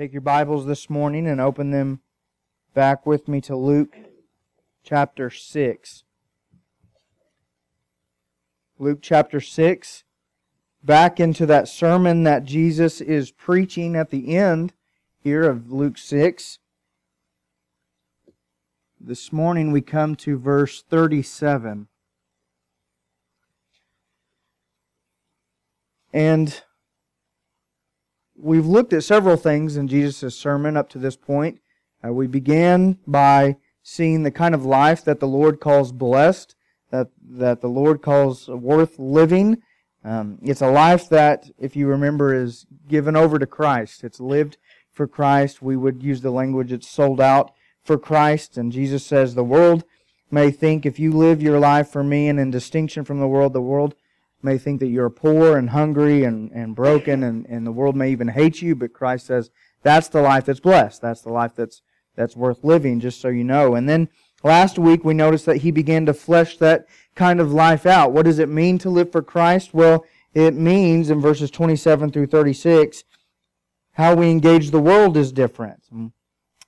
Take your Bibles this morning and open them back with me to Luke chapter 6. Luke chapter 6, back into that sermon that Jesus is preaching at the end here of Luke 6. This morning we come to verse 37. And we've looked at several things in Jesus' sermon up to this point. Uh, we began by seeing the kind of life that the Lord calls blessed, that, that the Lord calls worth living. Um, it's a life that, if you remember, is given over to Christ. It's lived for Christ. We would use the language it's sold out for Christ. And Jesus says, The world may think if you live your life for me and in distinction from the world, the world may think that you're poor and hungry and, and broken and, and the world may even hate you, but Christ says that's the life that's blessed. That's the life that's that's worth living, just so you know. And then last week we noticed that he began to flesh that kind of life out. What does it mean to live for Christ? Well, it means in verses 27 through 36, how we engage the world is different. Mm.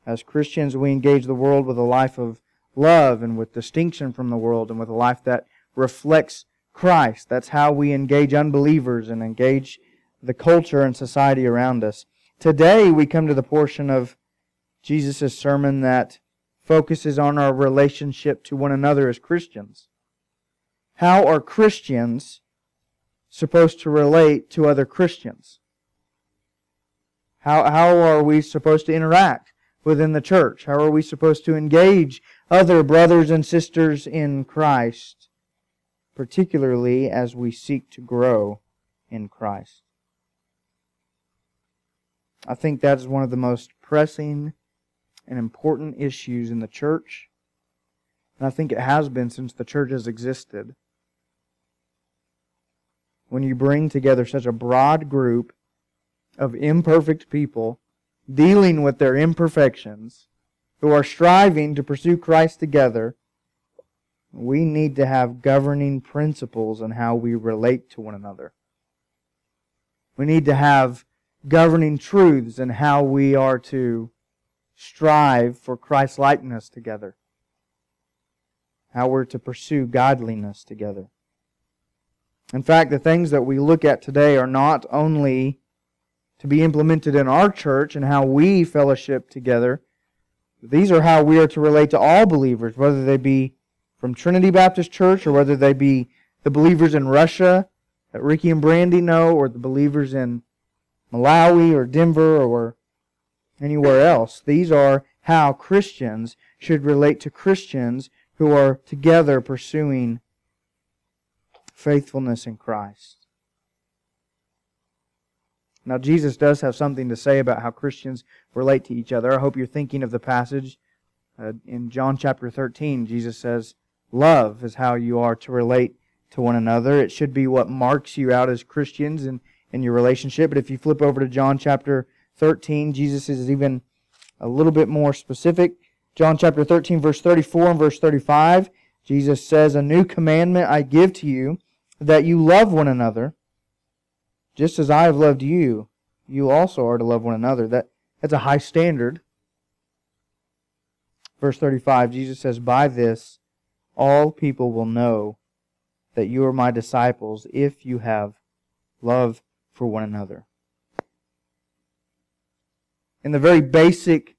As Christians, we engage the world with a life of love and with distinction from the world and with a life that reflects Christ. That's how we engage unbelievers and engage the culture and society around us. Today, we come to the portion of Jesus' sermon that focuses on our relationship to one another as Christians. How are Christians supposed to relate to other Christians? How, how are we supposed to interact within the church? How are we supposed to engage other brothers and sisters in Christ? Particularly as we seek to grow in Christ. I think that is one of the most pressing and important issues in the church. And I think it has been since the church has existed. When you bring together such a broad group of imperfect people dealing with their imperfections, who are striving to pursue Christ together, we need to have governing principles in how we relate to one another. We need to have governing truths in how we are to strive for Christ likeness together. How we're to pursue godliness together. In fact, the things that we look at today are not only to be implemented in our church and how we fellowship together, these are how we are to relate to all believers, whether they be from Trinity Baptist Church, or whether they be the believers in Russia that Ricky and Brandy know, or the believers in Malawi or Denver or anywhere else. These are how Christians should relate to Christians who are together pursuing faithfulness in Christ. Now, Jesus does have something to say about how Christians relate to each other. I hope you're thinking of the passage uh, in John chapter 13. Jesus says, Love is how you are to relate to one another. It should be what marks you out as Christians in, in your relationship. But if you flip over to John chapter 13, Jesus is even a little bit more specific. John chapter 13, verse 34 and verse 35, Jesus says, A new commandment I give to you, that you love one another, just as I have loved you. You also are to love one another. That, that's a high standard. Verse 35, Jesus says, By this all people will know that you are my disciples if you have love for one another. In the very basic,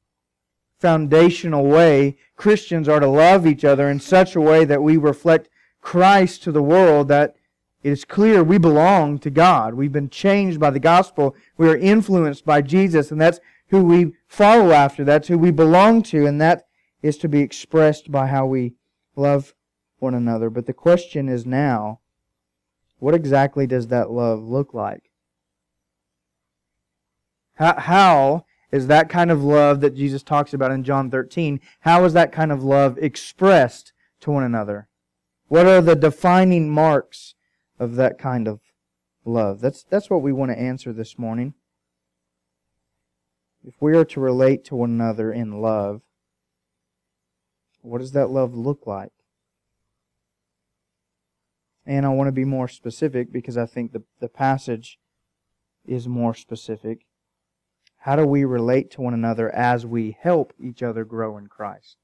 foundational way, Christians are to love each other in such a way that we reflect Christ to the world, that it is clear we belong to God. We've been changed by the gospel. We are influenced by Jesus, and that's who we follow after. That's who we belong to, and that is to be expressed by how we love one another. But the question is now, what exactly does that love look like? How, is that kind of love that Jesus talks about in John 13, how is that kind of love expressed to one another? What are the defining marks of that kind of love? That's, that's what we want to answer this morning. If we are to relate to one another in love, what does that love look like? And I want to be more specific because I think the, the passage is more specific. How do we relate to one another as we help each other grow in Christ?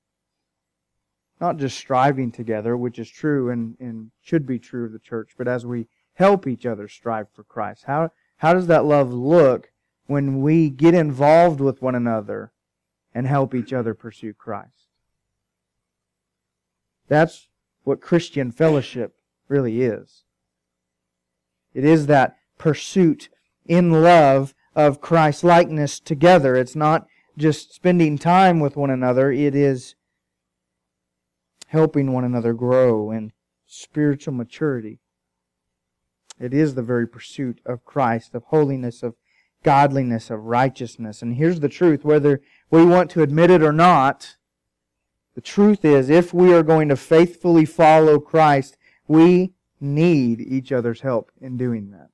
Not just striving together, which is true and, and should be true of the church, but as we help each other strive for Christ. How, how does that love look when we get involved with one another and help each other pursue Christ? That's what Christian fellowship really is. It is that pursuit in love of Christ likeness together. It's not just spending time with one another, it is helping one another grow in spiritual maturity. It is the very pursuit of Christ, of holiness, of godliness, of righteousness. And here's the truth whether we want to admit it or not, the truth is, if we are going to faithfully follow Christ, we need each other's help in doing that.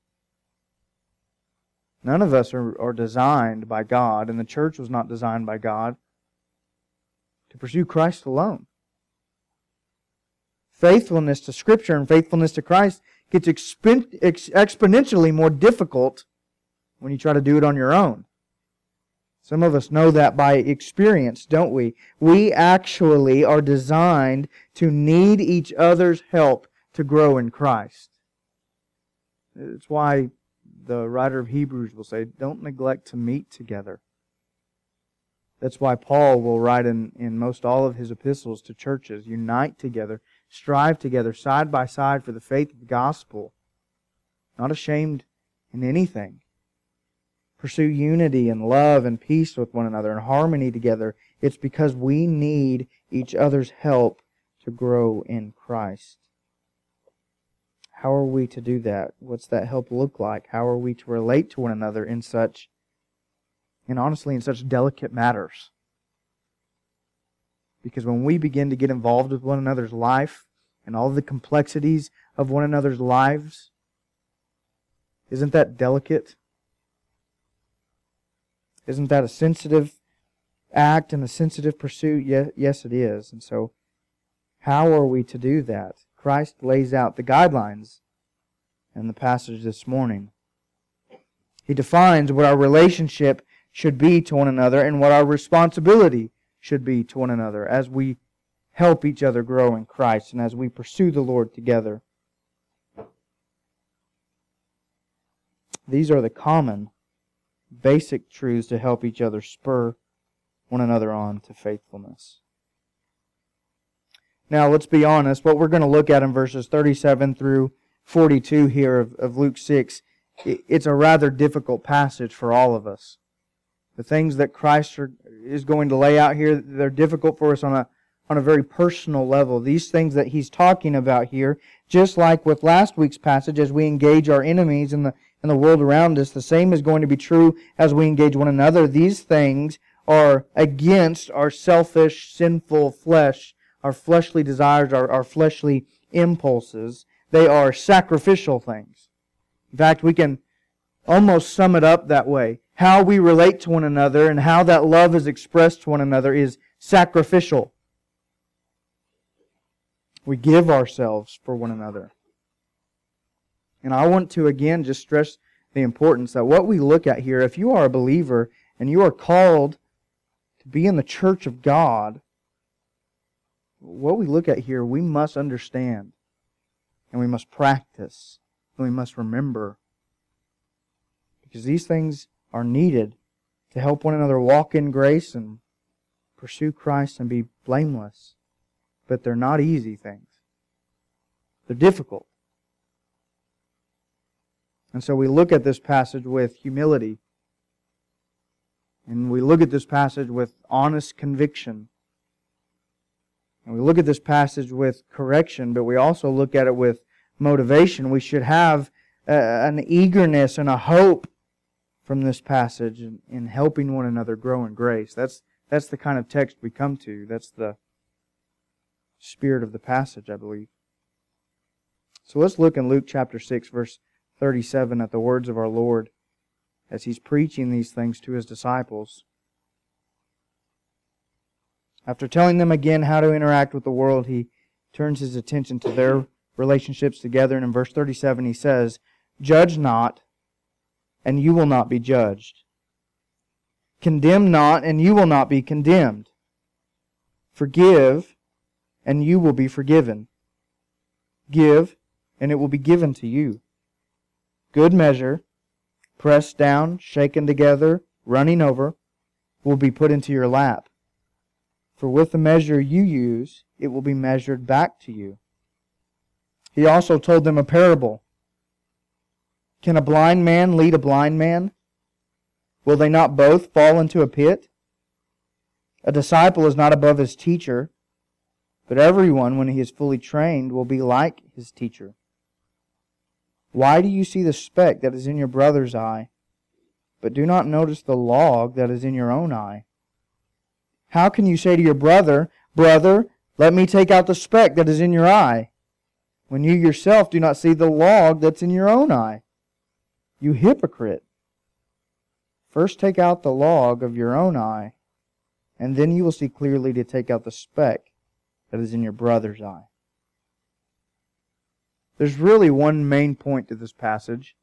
None of us are, are designed by God, and the church was not designed by God to pursue Christ alone. Faithfulness to Scripture and faithfulness to Christ gets ex- exponentially more difficult when you try to do it on your own. Some of us know that by experience, don't we? We actually are designed to need each other's help to grow in Christ. It's why the writer of Hebrews will say, don't neglect to meet together. That's why Paul will write in, in most all of his epistles to churches unite together, strive together, side by side for the faith of the gospel, not ashamed in anything. Pursue unity and love and peace with one another and harmony together. It's because we need each other's help to grow in Christ. How are we to do that? What's that help look like? How are we to relate to one another in such, and honestly, in such delicate matters? Because when we begin to get involved with one another's life and all the complexities of one another's lives, isn't that delicate? Isn't that a sensitive act and a sensitive pursuit? Yes, it is. And so, how are we to do that? Christ lays out the guidelines in the passage this morning. He defines what our relationship should be to one another and what our responsibility should be to one another as we help each other grow in Christ and as we pursue the Lord together. These are the common, basic truths to help each other spur one another on to faithfulness. Now, let's be honest. What we're going to look at in verses 37 through 42 here of, of Luke 6, it's a rather difficult passage for all of us. The things that Christ are, is going to lay out here, they're difficult for us on a, on a very personal level. These things that he's talking about here, just like with last week's passage, as we engage our enemies in the, in the world around us, the same is going to be true as we engage one another. These things are against our selfish, sinful flesh our fleshly desires, our, our fleshly impulses. They are sacrificial things. In fact, we can almost sum it up that way. How we relate to one another and how that love is expressed to one another is sacrificial. We give ourselves for one another. And I want to again just stress the importance that what we look at here, if you are a believer and you are called to be in the church of God, what we look at here, we must understand and we must practice and we must remember. Because these things are needed to help one another walk in grace and pursue Christ and be blameless. But they're not easy things, they're difficult. And so we look at this passage with humility. And we look at this passage with honest conviction and we look at this passage with correction, but we also look at it with motivation. We should have uh, an eagerness and a hope from this passage in, in helping one another grow in grace. That's, that's the kind of text we come to. That's the spirit of the passage, I believe. So let's look in Luke chapter 6, verse 37 at the words of our Lord as he's preaching these things to his disciples. After telling them again how to interact with the world, he turns his attention to their relationships together. And in verse 37, he says, Judge not, and you will not be judged. Condemn not, and you will not be condemned. Forgive, and you will be forgiven. Give, and it will be given to you. Good measure, pressed down, shaken together, running over, will be put into your lap. For with the measure you use, it will be measured back to you. He also told them a parable. Can a blind man lead a blind man? Will they not both fall into a pit? A disciple is not above his teacher, but everyone, when he is fully trained, will be like his teacher. Why do you see the speck that is in your brother's eye, but do not notice the log that is in your own eye? How can you say to your brother, Brother, let me take out the speck that is in your eye, when you yourself do not see the log that's in your own eye? You hypocrite! First take out the log of your own eye, and then you will see clearly to take out the speck that is in your brother's eye. There's really one main point to this passage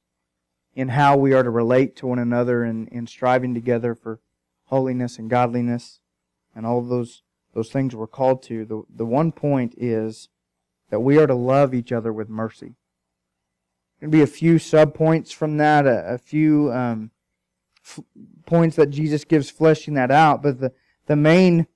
in how we are to relate to one another in, in striving together for holiness and godliness and all those those things we're called to. The, the one point is that we are to love each other with mercy. There'll be a few sub points from that, a, a few um, f- points that Jesus gives fleshing that out, but the, the main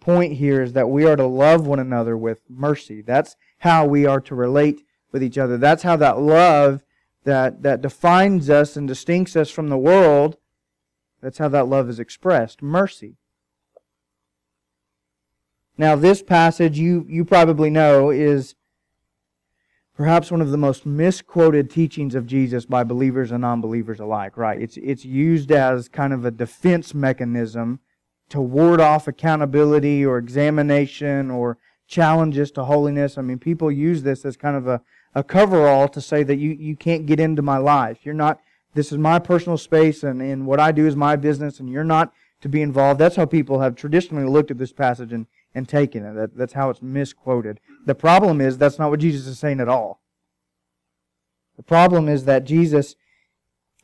point here is that we are to love one another with mercy. That's how we are to relate with each other. That's how that love that, that defines us and distincts us from the world, that's how that love is expressed. Mercy. Now, this passage, you, you probably know, is perhaps one of the most misquoted teachings of Jesus by believers and non-believers alike, right? It's, it's used as kind of a defense mechanism to ward off accountability or examination or challenges to holiness. I mean, people use this as kind of a, a coverall to say that you, you can't get into my life. You're not, this is my personal space and, and what I do is my business and you're not to be involved. That's how people have traditionally looked at this passage and, and taken it. That, that's how it's misquoted. The problem is that's not what Jesus is saying at all. The problem is that Jesus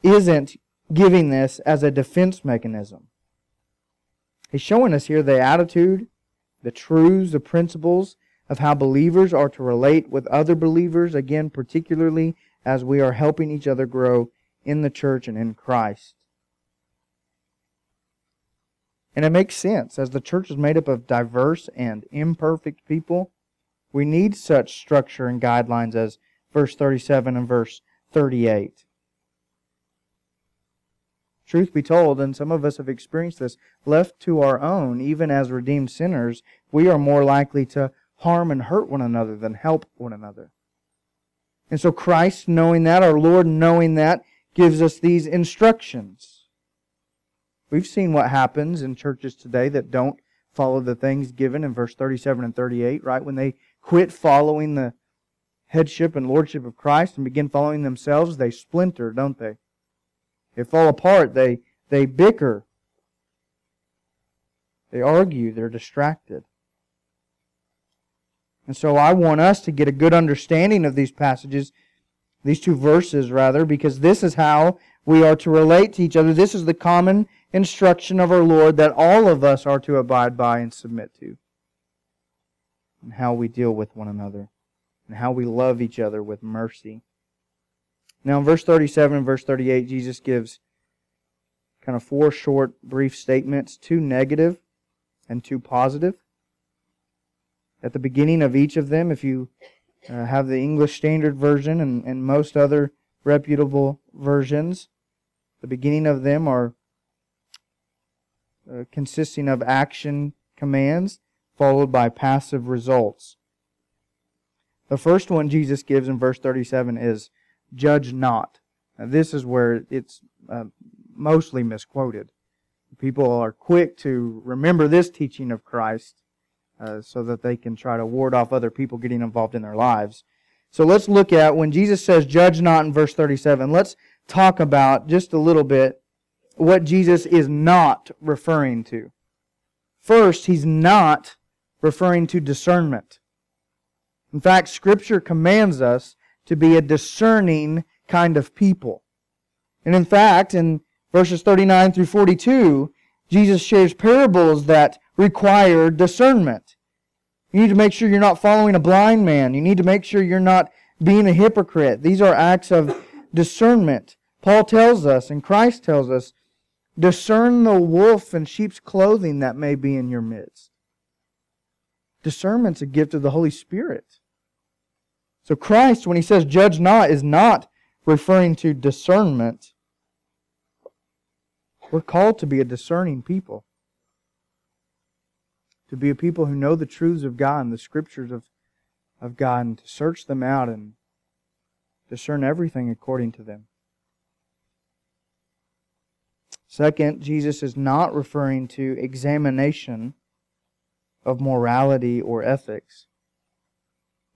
isn't giving this as a defense mechanism. He's showing us here the attitude, the truths, the principles of how believers are to relate with other believers, again, particularly as we are helping each other grow in the church and in Christ. And it makes sense. As the church is made up of diverse and imperfect people, we need such structure and guidelines as verse 37 and verse 38. Truth be told, and some of us have experienced this, left to our own, even as redeemed sinners, we are more likely to harm and hurt one another than help one another. And so Christ, knowing that, our Lord knowing that, gives us these instructions. We've seen what happens in churches today that don't follow the things given in verse 37 and 38, right? When they quit following the headship and lordship of Christ and begin following themselves, they splinter, don't they? They fall apart. They, they bicker. They argue. They're distracted. And so I want us to get a good understanding of these passages, these two verses rather, because this is how we are to relate to each other. This is the common instruction of our Lord that all of us are to abide by and submit to. And how we deal with one another. And how we love each other with mercy. Now, in verse 37 and verse 38, Jesus gives kind of four short, brief statements two negative and two positive. At the beginning of each of them, if you uh, have the English Standard Version and, and most other reputable versions, the beginning of them are uh, consisting of action commands followed by passive results. The first one Jesus gives in verse 37 is judge not. Now, this is where it's uh, mostly misquoted. People are quick to remember this teaching of Christ uh, so that they can try to ward off other people getting involved in their lives. So let's look at when Jesus says, Judge not in verse 37, let's talk about just a little bit what Jesus is not referring to. First, he's not referring to discernment. In fact, Scripture commands us to be a discerning kind of people. And in fact, in verses 39 through 42, Jesus shares parables that require discernment. You need to make sure you're not following a blind man. You need to make sure you're not being a hypocrite. These are acts of discernment. Paul tells us, and Christ tells us, discern the wolf in sheep's clothing that may be in your midst. Discernment's a gift of the Holy Spirit. So Christ, when he says judge not, is not referring to discernment. We're called to be a discerning people. To be a people who know the truths of God and the scriptures of, of God and to search them out and discern everything according to them. Second, Jesus is not referring to examination of morality or ethics.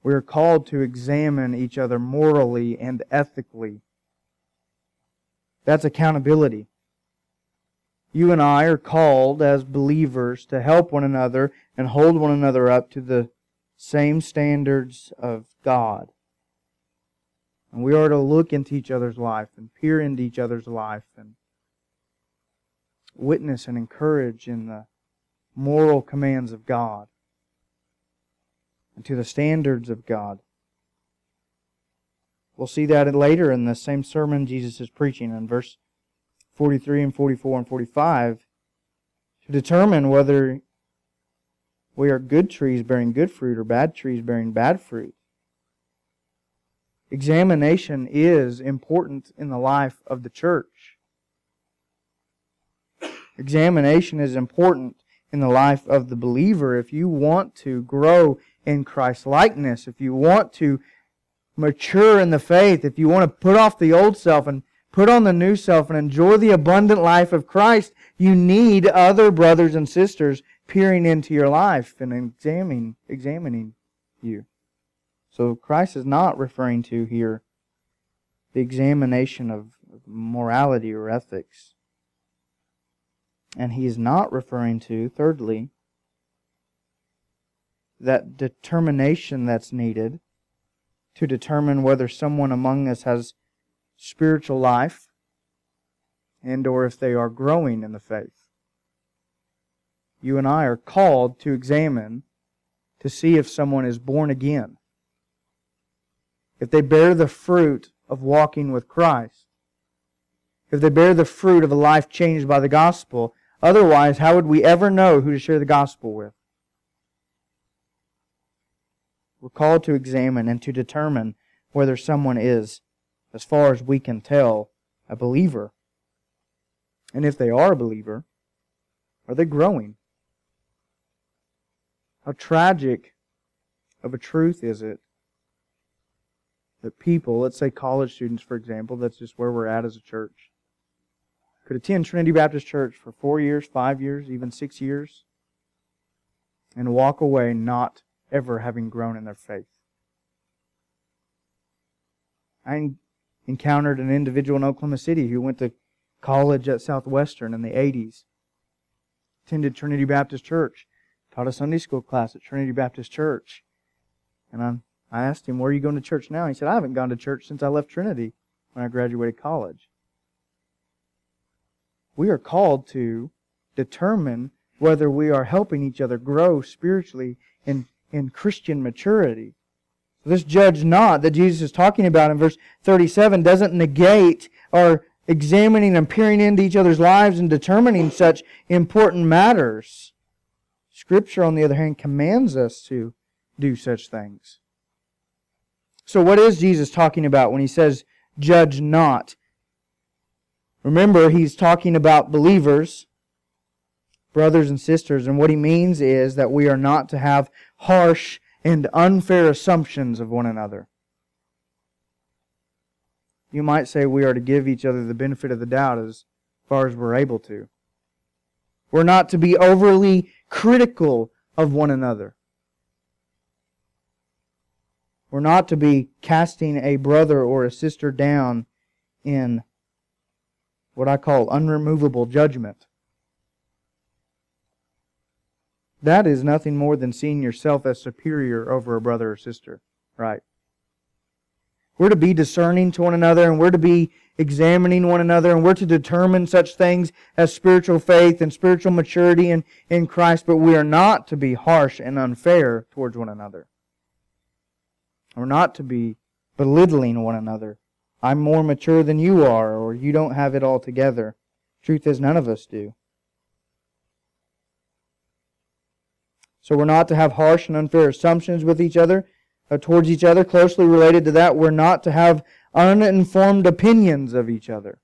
We are called to examine each other morally and ethically. That's accountability. You and I are called as believers to help one another and hold one another up to the same standards of God. And we are to look into each other's life and peer into each other's life and witness and encourage in the moral commands of God and to the standards of God. We'll see that later in the same sermon Jesus is preaching in verse 43 and 44 and 45 to determine whether we are good trees bearing good fruit or bad trees bearing bad fruit. Examination is important in the life of the church. Examination is important in the life of the believer if you want to grow in Christ likeness, if you want to mature in the faith, if you want to put off the old self and put on the new self and enjoy the abundant life of Christ, you need other brothers and sisters peering into your life and examining examining you. So Christ is not referring to here the examination of morality or ethics. And he is not referring to, thirdly, that determination that's needed to determine whether someone among us has spiritual life and or if they are growing in the faith. You and I are called to examine to see if someone is born again if they bear the fruit of walking with Christ, if they bear the fruit of a life changed by the gospel, otherwise, how would we ever know who to share the gospel with? We're called to examine and to determine whether someone is, as far as we can tell, a believer. And if they are a believer, are they growing? How tragic of a truth is it that people, let's say college students, for example, that's just where we're at as a church, could attend Trinity Baptist Church for four years, five years, even six years, and walk away not ever having grown in their faith. I encountered an individual in Oklahoma City who went to college at Southwestern in the 80s, attended Trinity Baptist Church, taught a Sunday school class at Trinity Baptist Church. And I'm I asked him, Where are you going to church now? He said, I haven't gone to church since I left Trinity when I graduated college. We are called to determine whether we are helping each other grow spiritually in, in Christian maturity. This judge not that Jesus is talking about in verse 37 doesn't negate our examining and peering into each other's lives and determining such important matters. Scripture, on the other hand, commands us to do such things. So, what is Jesus talking about when he says, judge not? Remember, he's talking about believers, brothers and sisters, and what he means is that we are not to have harsh and unfair assumptions of one another. You might say we are to give each other the benefit of the doubt as far as we're able to. We're not to be overly critical of one another. We're not to be casting a brother or a sister down in what I call unremovable judgment. That is nothing more than seeing yourself as superior over a brother or sister, right? We're to be discerning to one another and we're to be examining one another and we're to determine such things as spiritual faith and spiritual maturity in, in Christ, but we are not to be harsh and unfair towards one another. We're not to be belittling one another. I'm more mature than you are, or you don't have it all together. Truth is, none of us do. So we're not to have harsh and unfair assumptions with each other, uh, towards each other. Closely related to that, we're not to have uninformed opinions of each other.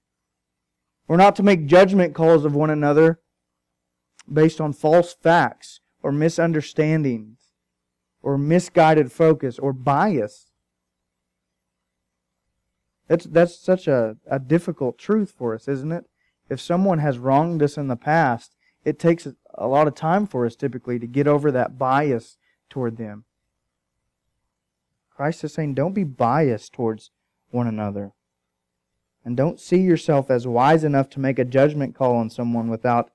We're not to make judgment calls of one another based on false facts or misunderstandings or misguided focus or bias. That's, that's such a, a difficult truth for us, isn't it? If someone has wronged us in the past, it takes a lot of time for us typically to get over that bias toward them. Christ is saying, don't be biased towards one another. And don't see yourself as wise enough to make a judgment call on someone without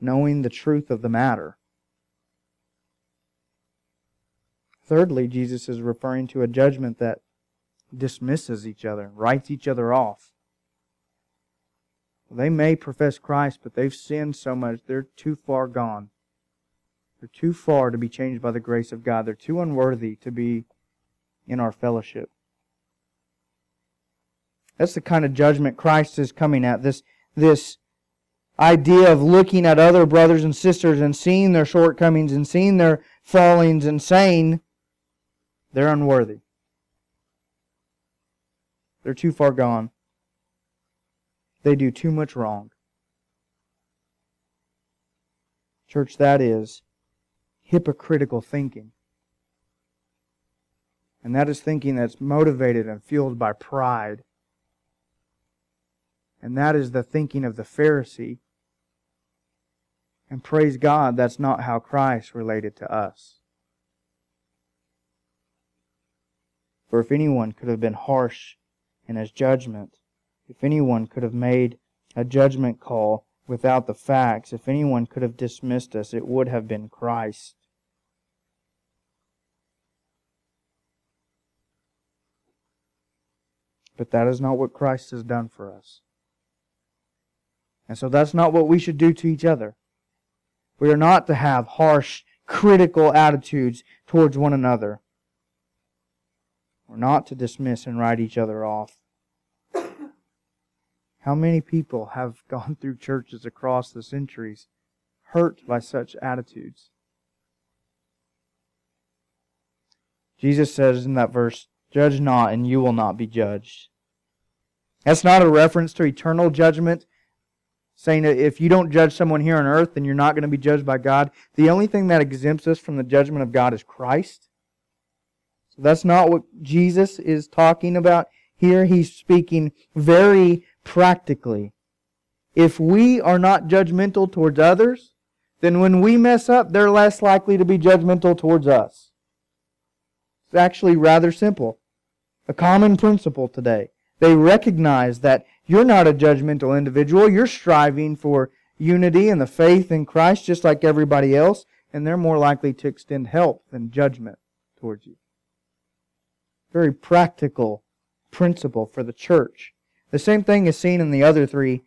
knowing the truth of the matter. Thirdly, Jesus is referring to a judgment that dismisses each other, writes each other off. They may profess Christ, but they've sinned so much, they're too far gone. They're too far to be changed by the grace of God. They're too unworthy to be in our fellowship. That's the kind of judgment Christ is coming at. This, this idea of looking at other brothers and sisters and seeing their shortcomings and seeing their fallings and saying they're unworthy. They're too far gone. They do too much wrong. Church, that is hypocritical thinking. And that is thinking that's motivated and fueled by pride and that is the thinking of the Pharisee. And praise God, that's not how Christ related to us. For if anyone could have been harsh in his judgment, if anyone could have made a judgment call without the facts, if anyone could have dismissed us, it would have been Christ. But that is not what Christ has done for us. And so that's not what we should do to each other. We are not to have harsh, critical attitudes towards one another. We're not to dismiss and write each other off. How many people have gone through churches across the centuries hurt by such attitudes? Jesus says in that verse, Judge not, and you will not be judged. That's not a reference to eternal judgment saying that if you don't judge someone here on earth, then you're not going to be judged by God. The only thing that exempts us from the judgment of God is Christ. So that's not what Jesus is talking about here. He's speaking very practically. If we are not judgmental towards others, then when we mess up, they're less likely to be judgmental towards us. It's actually rather simple. A common principle today. They recognize that you're not a judgmental individual. You're striving for unity and the faith in Christ just like everybody else, and they're more likely to extend help than judgment towards you. Very practical principle for the church. The same thing is seen in the other three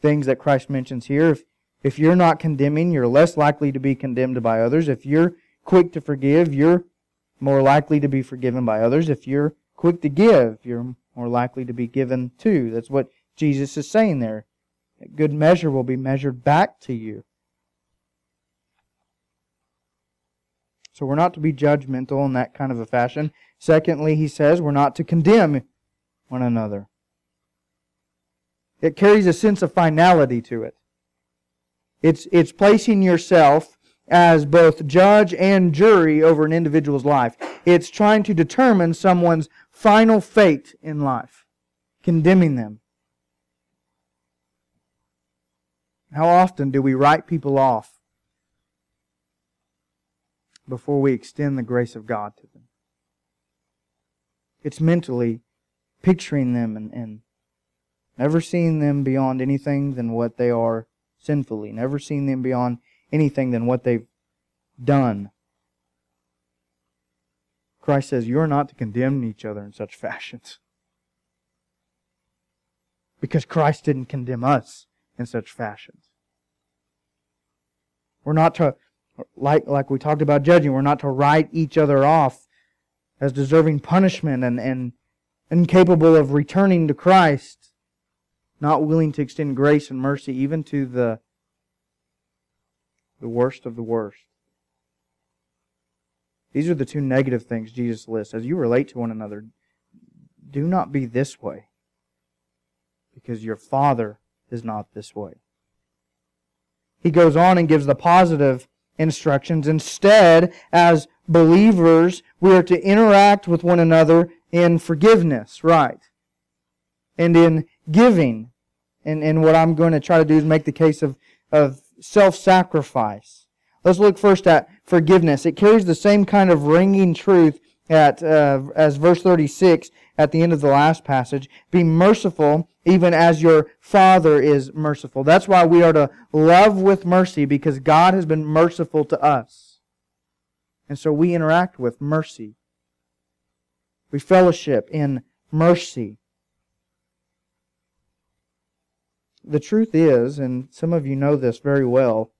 things that Christ mentions here. If, if you're not condemning, you're less likely to be condemned by others. If you're quick to forgive, you're more likely to be forgiven by others. If you're quick to give, you're more likely to be given to. That's what Jesus is saying there. A good measure will be measured back to you. So we're not to be judgmental in that kind of a fashion. Secondly, he says we're not to condemn one another. It carries a sense of finality to it. It's, it's placing yourself as both judge and jury over an individual's life. It's trying to determine someone's final fate in life, condemning them. How often do we write people off before we extend the grace of God to them? It's mentally picturing them and, and never seeing them beyond anything than what they are sinfully, never seeing them beyond anything than what they've done Christ says, You are not to condemn each other in such fashions. Because Christ didn't condemn us in such fashions. We're not to, like, like we talked about judging, we're not to write each other off as deserving punishment and, and incapable of returning to Christ, not willing to extend grace and mercy even to the, the worst of the worst. These are the two negative things Jesus lists. As you relate to one another, do not be this way, because your Father is not this way. He goes on and gives the positive instructions. Instead, as believers, we are to interact with one another in forgiveness, right? And in giving. And, and what I'm going to try to do is make the case of, of self-sacrifice. Let's look first at forgiveness. It carries the same kind of ringing truth at, uh, as verse 36 at the end of the last passage. Be merciful even as your Father is merciful. That's why we are to love with mercy because God has been merciful to us. And so we interact with mercy. We fellowship in mercy. The truth is, and some of you know this very well,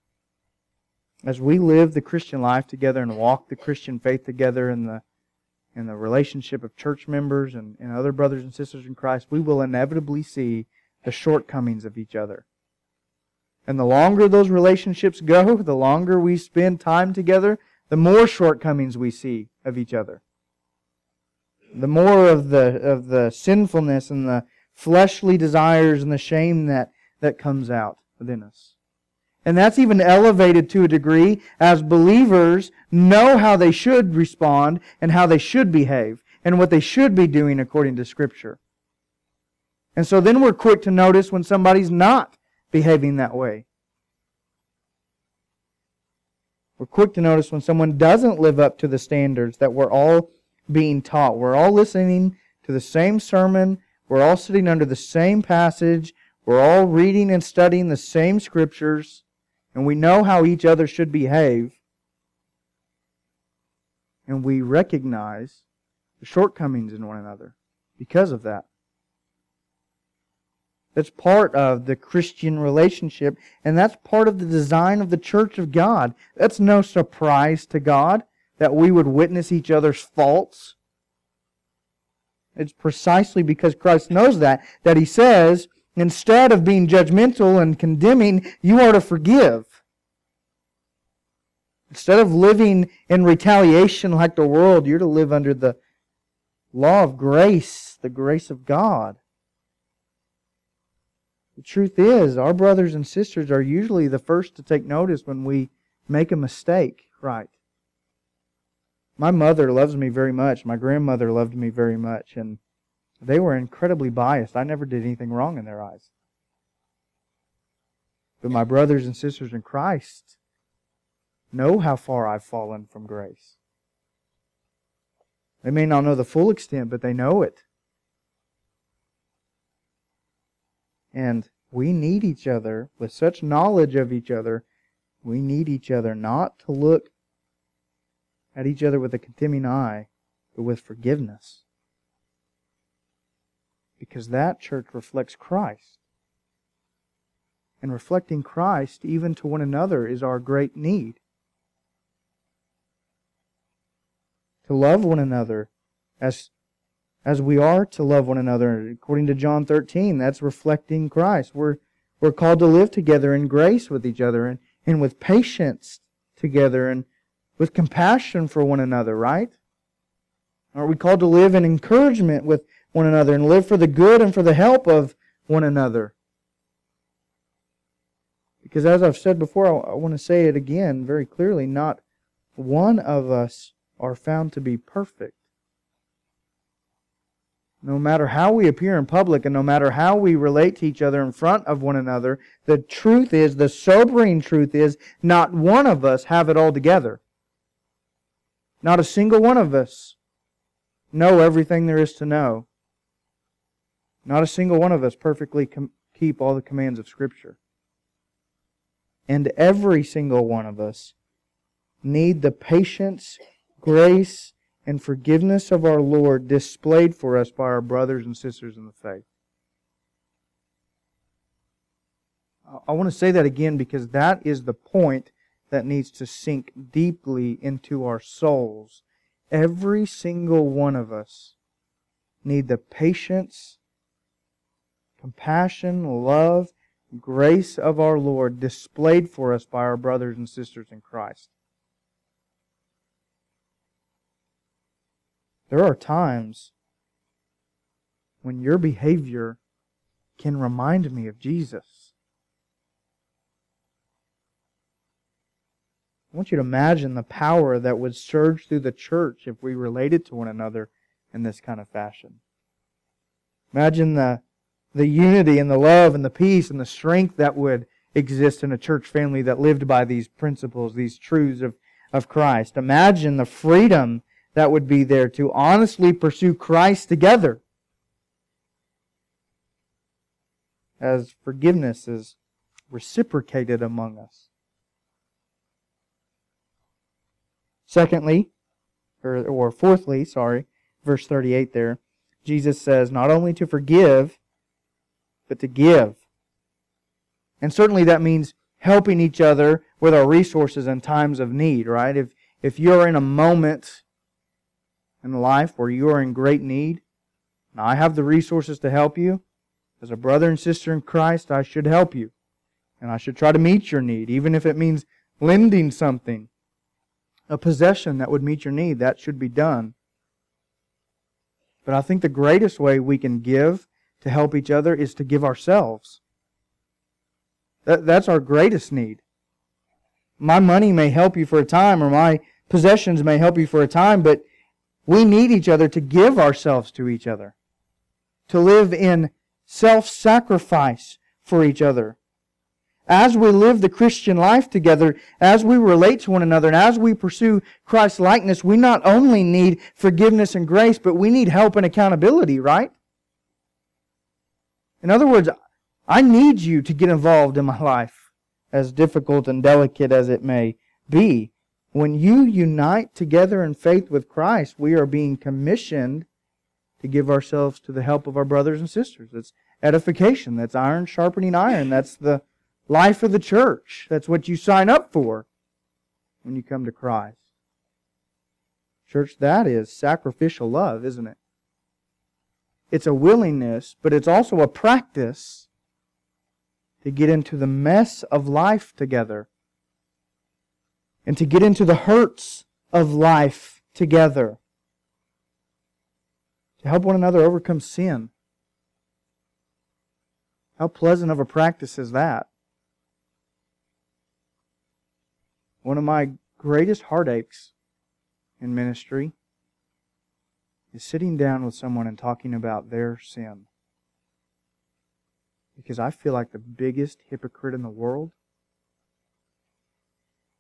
as we live the Christian life together and walk the Christian faith together in the in the relationship of church members and, and other brothers and sisters in Christ, we will inevitably see the shortcomings of each other. And the longer those relationships go, the longer we spend time together, the more shortcomings we see of each other. The more of the of the sinfulness and the fleshly desires and the shame that, that comes out within us. And that's even elevated to a degree as believers know how they should respond and how they should behave and what they should be doing according to Scripture. And so then we're quick to notice when somebody's not behaving that way. We're quick to notice when someone doesn't live up to the standards that we're all being taught. We're all listening to the same sermon. We're all sitting under the same passage. We're all reading and studying the same scriptures and we know how each other should behave, and we recognize the shortcomings in one another because of that. That's part of the Christian relationship, and that's part of the design of the church of God. That's no surprise to God that we would witness each other's faults. It's precisely because Christ knows that, that He says, Instead of being judgmental and condemning, you are to forgive. Instead of living in retaliation like the world, you're to live under the law of grace, the grace of God. The truth is, our brothers and sisters are usually the first to take notice when we make a mistake, right? My mother loves me very much. My grandmother loved me very much. And they were incredibly biased. I never did anything wrong in their eyes. But my brothers and sisters in Christ know how far I've fallen from grace. They may not know the full extent, but they know it. And we need each other with such knowledge of each other. We need each other not to look at each other with a condemning eye, but with forgiveness because that church reflects Christ. And reflecting Christ even to one another is our great need. To love one another as, as we are to love one another. According to John 13, that's reflecting Christ. We're, we're called to live together in grace with each other and, and with patience together and with compassion for one another, right? Are we called to live in encouragement with one another and live for the good and for the help of one another. Because as I've said before, I, want to say it again very clearly not one of us are found to be perfect. No matter how we appear in public and no matter how we relate to each other in front of one another, the truth is, the sobering truth is, not one of us have it all together. Not a single one of us know everything there is to know. Not a single one of us perfectly com- keep all the commands of Scripture. And every single one of us need the patience, grace, and forgiveness of our Lord displayed for us by our brothers and sisters in the faith. I want to say that again because that is the point that needs to sink deeply into our souls. Every single one of us need the patience, compassion, love, grace of our Lord displayed for us by our brothers and sisters in Christ. There are times when your behavior can remind me of Jesus. I want you to imagine the power that would surge through the church if we related to one another in this kind of fashion. Imagine the, the unity and the love and the peace and the strength that would exist in a church family that lived by these principles, these truths of, of Christ. Imagine the freedom that would be there to honestly pursue Christ together. As forgiveness is reciprocated among us. Secondly, or, or fourthly, sorry, verse 38 there, Jesus says not only to forgive, but to give. And certainly that means helping each other with our resources in times of need, right? If, if you're in a moment in life where you are in great need, and I have the resources to help you, as a brother and sister in Christ, I should help you. And I should try to meet your need, even if it means lending something a possession that would meet your need. That should be done. But I think the greatest way we can give to help each other is to give ourselves. That, that's our greatest need. My money may help you for a time, or my possessions may help you for a time, but we need each other to give ourselves to each other, to live in self sacrifice for each other as we live the Christian life together, as we relate to one another, and as we pursue Christ's likeness, we not only need forgiveness and grace, but we need help and accountability, right? In other words, I need you to get involved in my life, as difficult and delicate as it may be. When you unite together in faith with Christ, we are being commissioned to give ourselves to the help of our brothers and sisters. That's edification. That's iron sharpening iron. That's the life of the church. That's what you sign up for when you come to Christ. Church, that is sacrificial love, isn't it? It's a willingness, but it's also a practice to get into the mess of life together and to get into the hurts of life together. To help one another overcome sin. How pleasant of a practice is that? One of my greatest heartaches in ministry is sitting down with someone and talking about their sin. Because I feel like the biggest hypocrite in the world.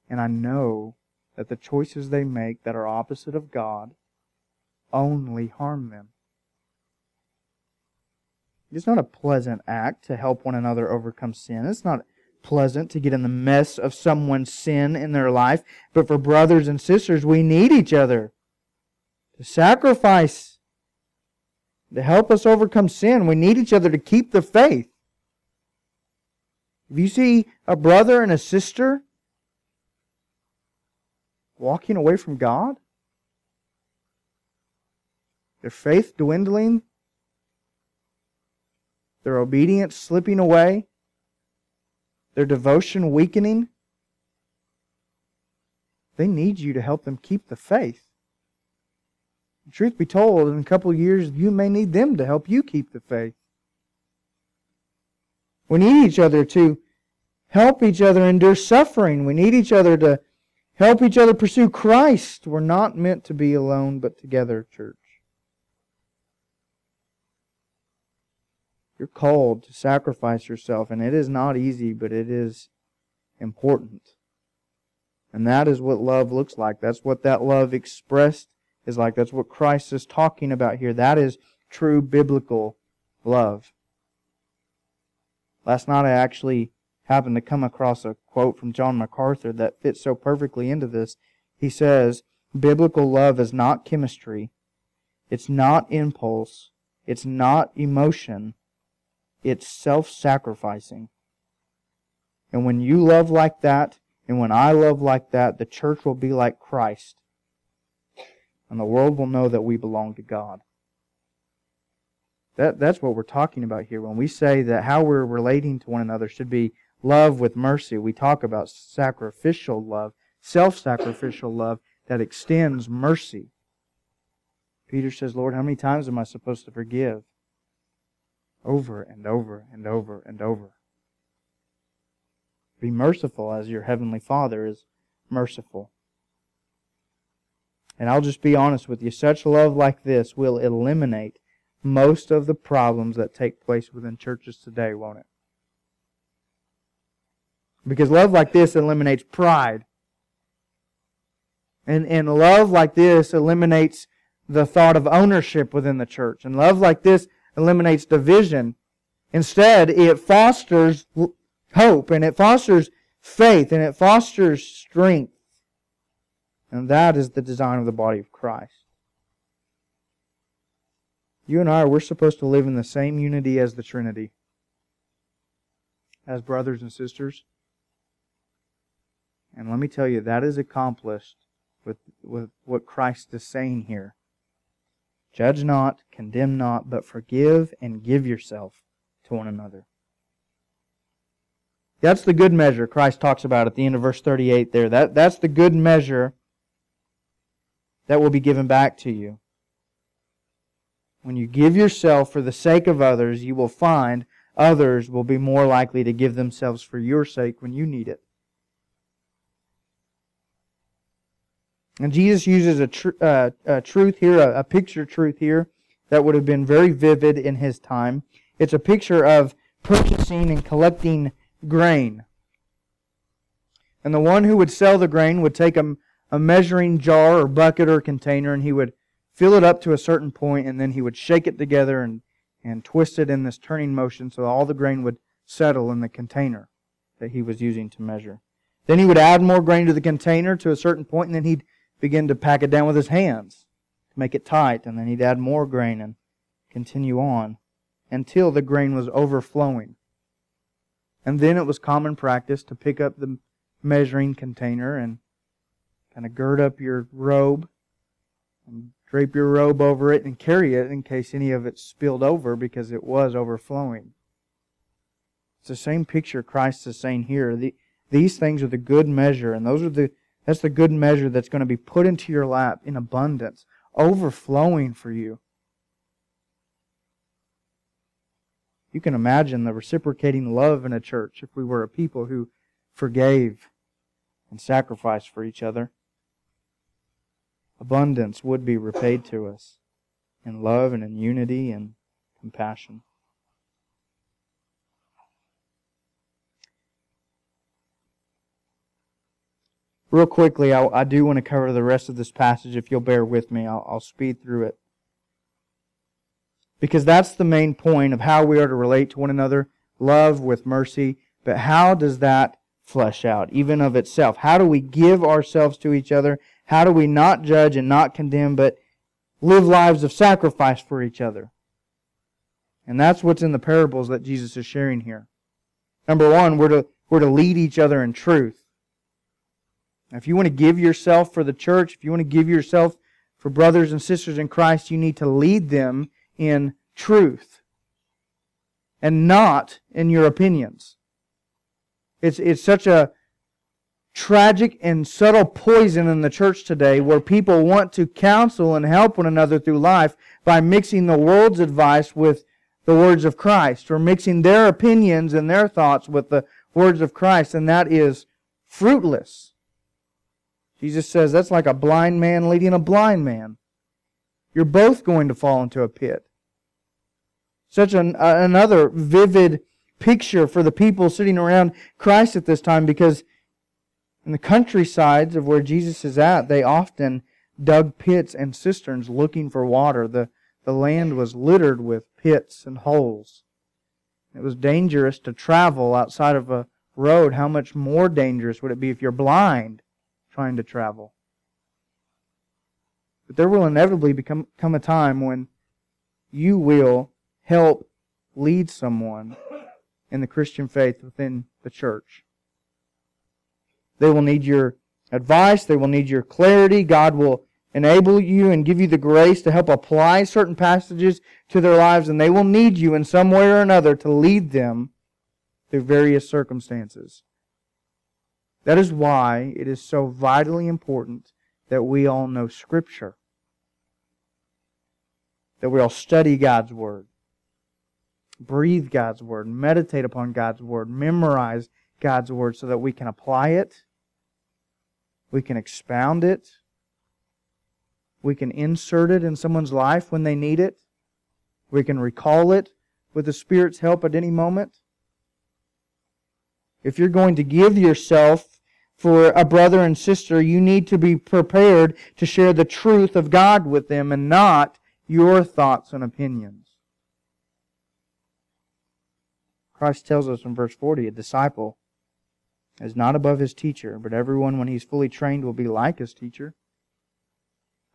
And I know that the choices they make that are opposite of God only harm them. It's not a pleasant act to help one another overcome sin. It's not pleasant to get in the mess of someone's sin in their life, but for brothers and sisters, we need each other to sacrifice, to help us overcome sin. We need each other to keep the faith. If you see a brother and a sister walking away from God, their faith dwindling, their obedience slipping away, their devotion weakening, they need you to help them keep the faith. Truth be told, in a couple years, you may need them to help you keep the faith. We need each other to help each other endure suffering. We need each other to help each other pursue Christ. We're not meant to be alone, but together, church. You're called to sacrifice yourself, and it is not easy, but it is important. And that is what love looks like. That's what that love expressed is like. That's what Christ is talking about here. That is true biblical love. Last night I actually happened to come across a quote from John MacArthur that fits so perfectly into this. He says, Biblical love is not chemistry. It's not impulse. It's not emotion. It's self-sacrificing. And when you love like that, and when I love like that, the church will be like Christ. And the world will know that we belong to God. That, that's what we're talking about here. When we say that how we're relating to one another should be love with mercy, we talk about sacrificial love, self sacrificial love that extends mercy. Peter says, Lord, how many times am I supposed to forgive? Over and over and over and over. Be merciful as your heavenly Father is merciful. And I'll just be honest with you, such love like this will eliminate most of the problems that take place within churches today, won't it? Because love like this eliminates pride. And, and love like this eliminates the thought of ownership within the church. And love like this eliminates division. Instead, it fosters hope and it fosters faith and it fosters strength. And that is the design of the body of Christ. You and I, we're supposed to live in the same unity as the Trinity, as brothers and sisters. And let me tell you, that is accomplished with, with what Christ is saying here. Judge not, condemn not, but forgive and give yourself to one another. That's the good measure Christ talks about at the end of verse 38 there. That, that's the good measure that will be given back to you. When you give yourself for the sake of others, you will find others will be more likely to give themselves for your sake when you need it. And Jesus uses a, tr- uh, a truth here, a, a picture truth here, that would have been very vivid in his time. It's a picture of purchasing and collecting grain. And the one who would sell the grain would take a, a measuring jar or bucket or container and he would fill it up to a certain point, and then he would shake it together and, and twist it in this turning motion so all the grain would settle in the container that he was using to measure. Then he would add more grain to the container to a certain point, and then he'd begin to pack it down with his hands to make it tight, and then he'd add more grain and continue on until the grain was overflowing. And then it was common practice to pick up the measuring container and kind of gird up your robe and drape your robe over it and carry it in case any of it spilled over because it was overflowing. It's the same picture Christ is saying here. The, these things are the good measure, and those are the that's the good measure that's going to be put into your lap in abundance, overflowing for you. You can imagine the reciprocating love in a church if we were a people who forgave and sacrificed for each other abundance would be repaid to us in love and in unity and compassion. Real quickly, I, I, do want to cover the rest of this passage. If you'll bear with me, I'll, I'll speed through it. Because that's the main point of how we are to relate to one another love with mercy. But how does that flesh out, even of itself? How do we give ourselves to each other? How do we not judge and not condemn, but live lives of sacrifice for each other? And that's what's in the parables that Jesus is sharing here. Number one, we're to, we're to lead each other in truth. If you want to give yourself for the church, if you want to give yourself for brothers and sisters in Christ, you need to lead them in truth and not in your opinions. It's, it's such a, tragic and subtle poison in the church today where people want to counsel and help one another through life by mixing the world's advice with the words of Christ or mixing their opinions and their thoughts with the words of Christ, and that is fruitless. Jesus says that's like a blind man leading a blind man. You're both going to fall into a pit. Such an, uh, another vivid picture for the people sitting around Christ at this time because in the countrysides of where Jesus is at, they often dug pits and cisterns looking for water. The, the land was littered with pits and holes. It was dangerous to travel outside of a road. How much more dangerous would it be if you're blind trying to travel? But there will inevitably become come a time when you will help lead someone in the Christian faith within the church. They will need your advice. They will need your clarity. God will enable you and give you the grace to help apply certain passages to their lives, and they will need you in some way or another to lead them through various circumstances. That is why it is so vitally important that we all know Scripture, that we all study God's Word, breathe God's Word, meditate upon God's Word, memorize God's Word so that we can apply it, we can expound it, we can insert it in someone's life when they need it. We can recall it with the Spirit's help at any moment. If you're going to give yourself for a brother and sister, you need to be prepared to share the truth of God with them and not your thoughts and opinions. Christ tells us in verse 40 a disciple is not above his teacher, but everyone, when he's fully trained, will be like his teacher.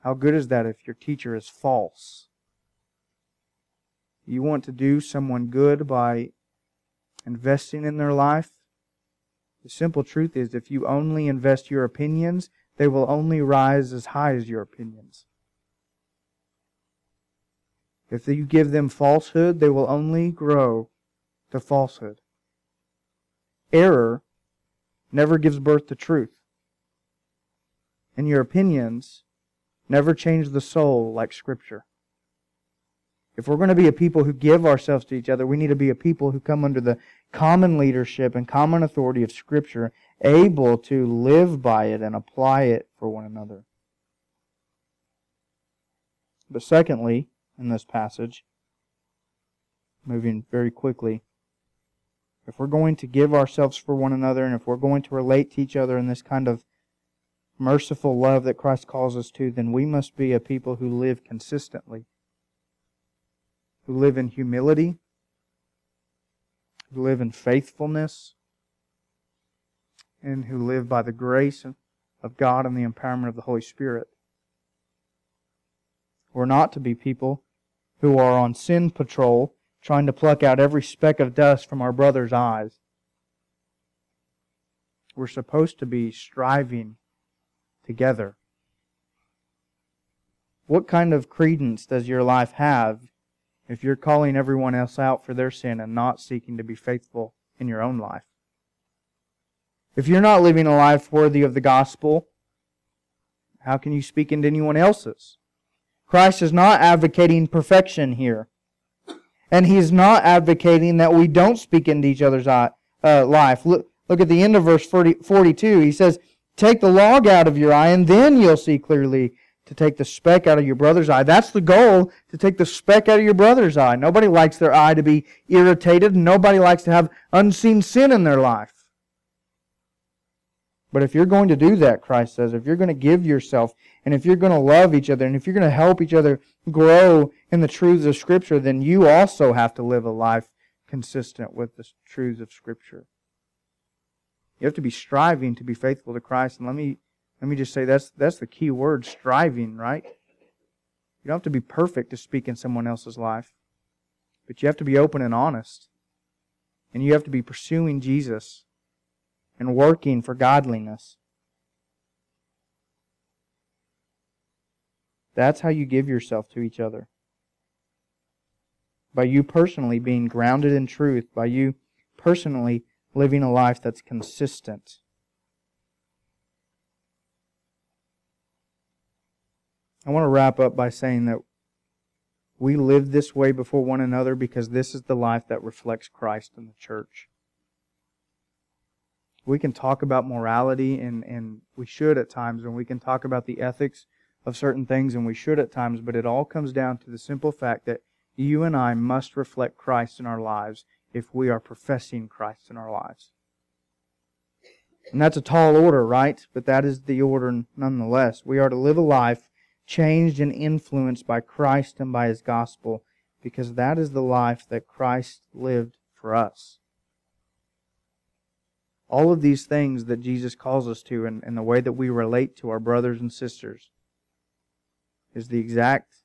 How good is that if your teacher is false? You want to do someone good by investing in their life? The simple truth is if you only invest your opinions, they will only rise as high as your opinions. If you give them falsehood, they will only grow to falsehood. Error never gives birth to truth. And your opinions never change the soul like Scripture. If we're going to be a people who give ourselves to each other, we need to be a people who come under the common leadership and common authority of Scripture, able to live by it and apply it for one another. But secondly, in this passage, moving very quickly, if we're going to give ourselves for one another and if we're going to relate to each other in this kind of merciful love that Christ calls us to, then we must be a people who live consistently, who live in humility, who live in faithfulness, and who live by the grace of God and the empowerment of the Holy Spirit. We're not to be people who are on sin patrol, trying to pluck out every speck of dust from our brother's eyes. We're supposed to be striving together. What kind of credence does your life have if you're calling everyone else out for their sin and not seeking to be faithful in your own life? If you're not living a life worthy of the gospel, how can you speak into anyone else's? Christ is not advocating perfection here. And he's not advocating that we don't speak into each other's uh, life. Look, look at the end of verse 40, 42. He says, Take the log out of your eye, and then you'll see clearly to take the speck out of your brother's eye. That's the goal, to take the speck out of your brother's eye. Nobody likes their eye to be irritated. Nobody likes to have unseen sin in their life. But if you're going to do that, Christ says, if you're going to give yourself, and if you're going to love each other, and if you're going to help each other grow in the truths of Scripture, then you also have to live a life consistent with the truths of Scripture. You have to be striving to be faithful to Christ. And let me let me just say that's that's the key word, striving, right? You don't have to be perfect to speak in someone else's life. But you have to be open and honest. And you have to be pursuing Jesus and working for godliness. That's how you give yourself to each other. By you personally being grounded in truth, by you personally living a life that's consistent. I want to wrap up by saying that we live this way before one another because this is the life that reflects Christ in the church. We can talk about morality, and, and we should at times, and we can talk about the ethics of certain things, and we should at times, but it all comes down to the simple fact that you and I must reflect Christ in our lives if we are professing Christ in our lives. And that's a tall order, right? But that is the order nonetheless. We are to live a life changed and influenced by Christ and by His gospel because that is the life that Christ lived for us. All of these things that Jesus calls us to and, and the way that we relate to our brothers and sisters is the exact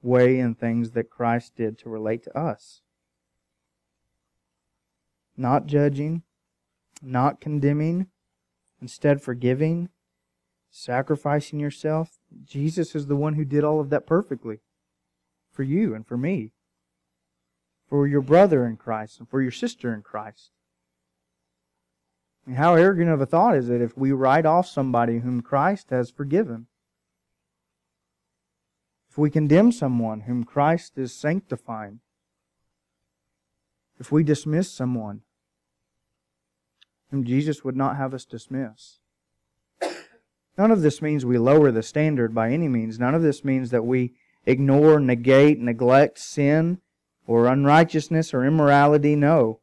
way and things that Christ did to relate to us. Not judging, not condemning, instead forgiving, sacrificing yourself. Jesus is the one who did all of that perfectly for you and for me, for your brother in Christ and for your sister in Christ. And how arrogant of a thought is it if we write off somebody whom Christ has forgiven? If we condemn someone whom Christ is sanctifying? If we dismiss someone whom Jesus would not have us dismiss? None of this means we lower the standard by any means. None of this means that we ignore, negate, neglect sin or unrighteousness or immorality. No.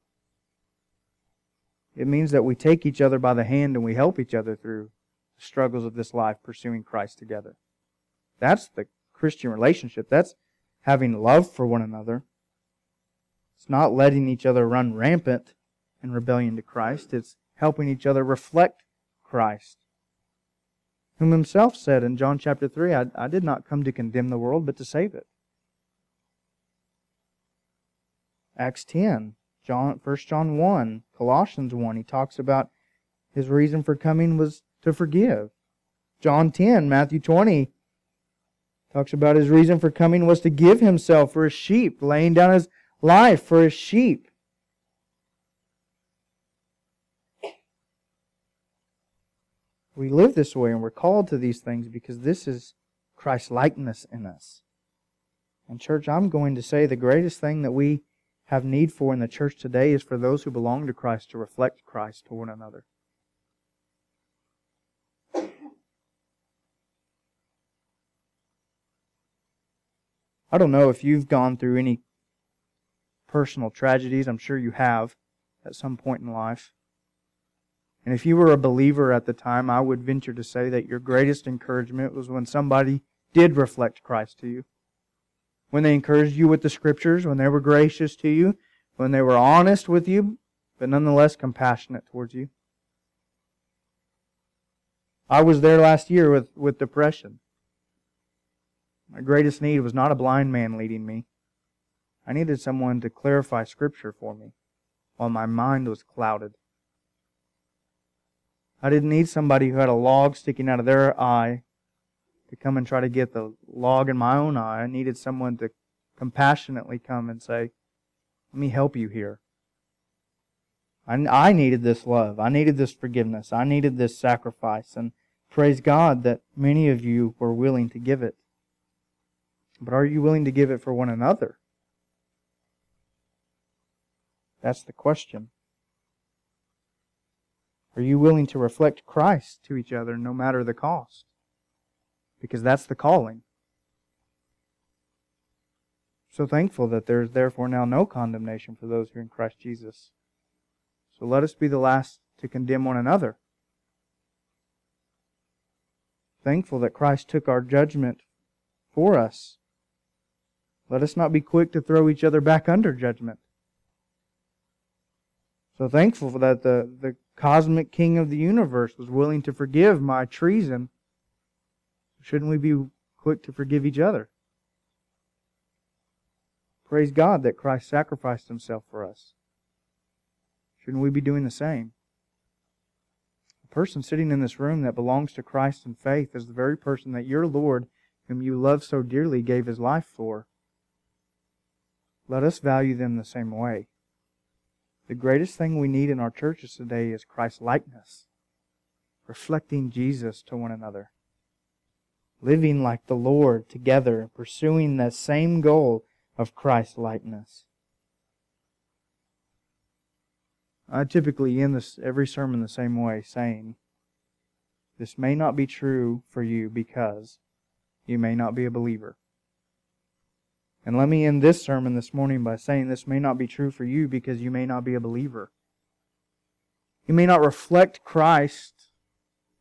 It means that we take each other by the hand and we help each other through the struggles of this life pursuing Christ together. That's the Christian relationship. That's having love for one another. It's not letting each other run rampant in rebellion to Christ. It's helping each other reflect Christ, whom himself said in John chapter 3, I, I did not come to condemn the world, but to save it. Acts 10, John, 1 John 1, Colossians 1, he talks about his reason for coming was to forgive. John 10, Matthew 20, talks about his reason for coming was to give himself for his sheep, laying down his life for his sheep. We live this way and we're called to these things because this is Christ's likeness in us. And, church, I'm going to say the greatest thing that we have need for in the church today is for those who belong to Christ to reflect Christ to one another. I don't know if you've gone through any personal tragedies. I'm sure you have at some point in life. And if you were a believer at the time, I would venture to say that your greatest encouragement was when somebody did reflect Christ to you when they encouraged you with the scriptures, when they were gracious to you, when they were honest with you, but nonetheless compassionate towards you. I was there last year with, with depression. My greatest need was not a blind man leading me. I needed someone to clarify Scripture for me while my mind was clouded. I didn't need somebody who had a log sticking out of their eye to come and try to get the log in my own eye. I needed someone to compassionately come and say, let me help you here. I, I needed this love. I needed this forgiveness. I needed this sacrifice. And praise God that many of you were willing to give it. But are you willing to give it for one another? That's the question. Are you willing to reflect Christ to each other no matter the cost? because that's the calling. So thankful that there is therefore now no condemnation for those who are in Christ Jesus. So let us be the last to condemn one another. Thankful that Christ took our judgment for us. Let us not be quick to throw each other back under judgment. So thankful that the, the cosmic king of the universe was willing to forgive my treason Shouldn't we be quick to forgive each other? Praise God that Christ sacrificed himself for us. Shouldn't we be doing the same? The person sitting in this room that belongs to Christ in faith is the very person that your Lord, whom you love so dearly, gave his life for. Let us value them the same way. The greatest thing we need in our churches today is Christ likeness, reflecting Jesus to one another living like the Lord together, pursuing that same goal of Christ likeness. I typically end this every sermon the same way, saying, This may not be true for you because you may not be a believer. And let me end this sermon this morning by saying this may not be true for you because you may not be a believer. You may not reflect Christ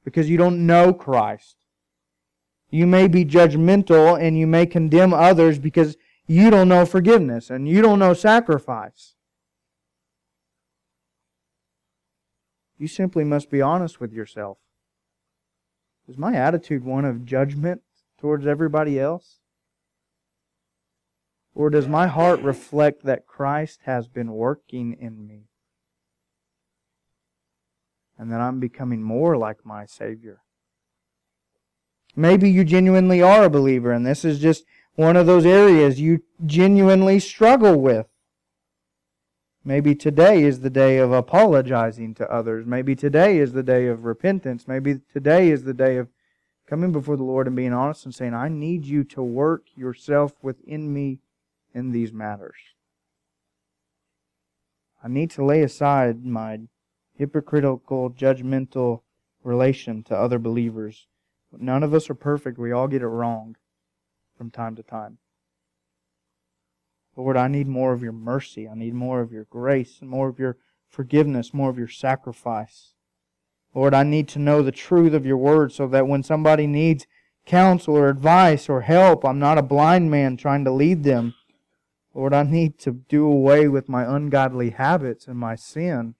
because you don't know Christ. You may be judgmental and you may condemn others because you don't know forgiveness and you don't know sacrifice. You simply must be honest with yourself. Is my attitude one of judgment towards everybody else? Or does my heart reflect that Christ has been working in me? And that I'm becoming more like my Savior? Maybe you genuinely are a believer, and this is just one of those areas you genuinely struggle with. Maybe today is the day of apologizing to others. Maybe today is the day of repentance. Maybe today is the day of coming before the Lord and being honest and saying, I need you to work yourself within me in these matters. I need to lay aside my hypocritical, judgmental relation to other believers. None of us are perfect. We all get it wrong from time to time. Lord, I need more of your mercy. I need more of your grace and more of your forgiveness, more of your sacrifice. Lord, I need to know the truth of your word so that when somebody needs counsel or advice or help, I'm not a blind man trying to lead them. Lord, I need to do away with my ungodly habits and my sin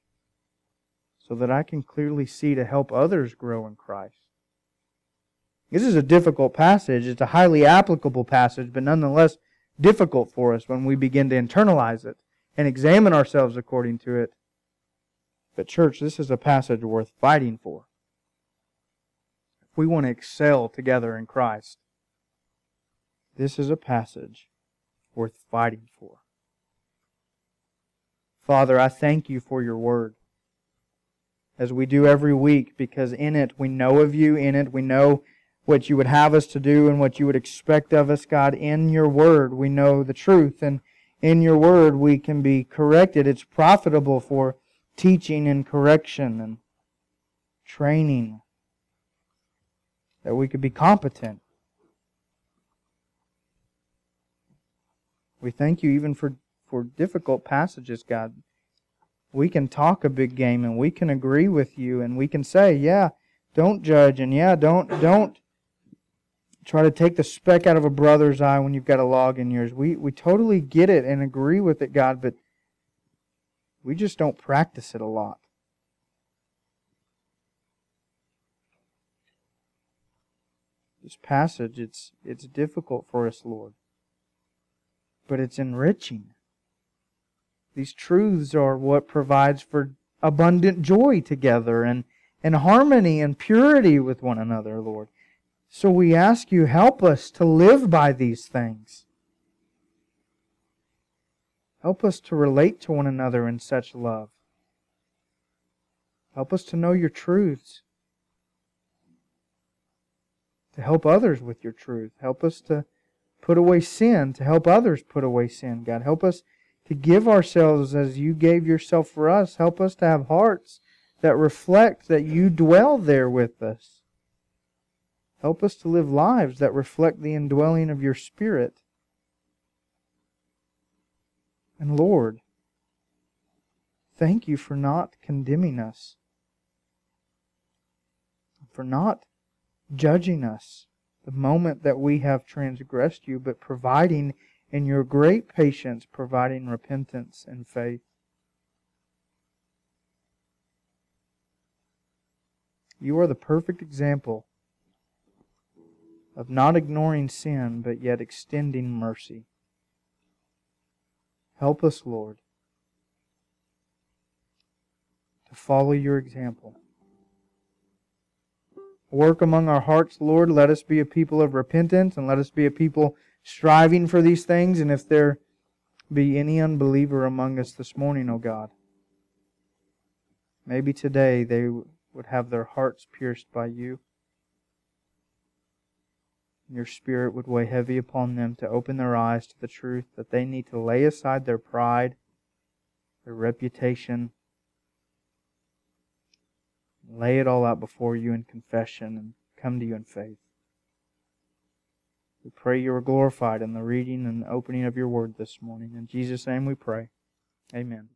so that I can clearly see to help others grow in Christ. This is a difficult passage. It's a highly applicable passage, but nonetheless difficult for us when we begin to internalize it and examine ourselves according to it. But, church, this is a passage worth fighting for. If we want to excel together in Christ, this is a passage worth fighting for. Father, I thank you for your word. As we do every week, because in it we know of you, in it we know what you would have us to do and what you would expect of us, God. In your word, we know the truth, and in your word, we can be corrected. It's profitable for teaching and correction and training, that we could be competent. We thank you even for, for difficult passages, God. We can talk a big game and we can agree with you and we can say, yeah, don't judge and yeah, don't don't try to take the speck out of a brother's eye when you've got a log in yours. We, we totally get it and agree with it, God, but we just don't practice it a lot. This passage, it's, it's difficult for us, Lord, but it's enriching. These truths are what provides for abundant joy together and, and harmony and purity with one another, Lord. So we ask you, help us to live by these things. Help us to relate to one another in such love. Help us to know your truths. To help others with your truth. Help us to put away sin, to help others put away sin, God. Help us to give ourselves as you gave yourself for us. Help us to have hearts that reflect that you dwell there with us. Help us to live lives that reflect the indwelling of your Spirit. And Lord, thank you for not condemning us, for not judging us the moment that we have transgressed you, but providing in your great patience, providing repentance and faith. You are the perfect example of not ignoring sin, but yet extending mercy. Help us, Lord, to follow your example. Work among our hearts, Lord. Let us be a people of repentance and let us be a people striving for these things. And if there be any unbeliever among us this morning, O God, maybe today they would have their hearts pierced by you your Spirit would weigh heavy upon them to open their eyes to the truth that they need to lay aside their pride, their reputation, lay it all out before you in confession and come to you in faith. We pray you are glorified in the reading and opening of your word this morning. In Jesus' name we pray. Amen.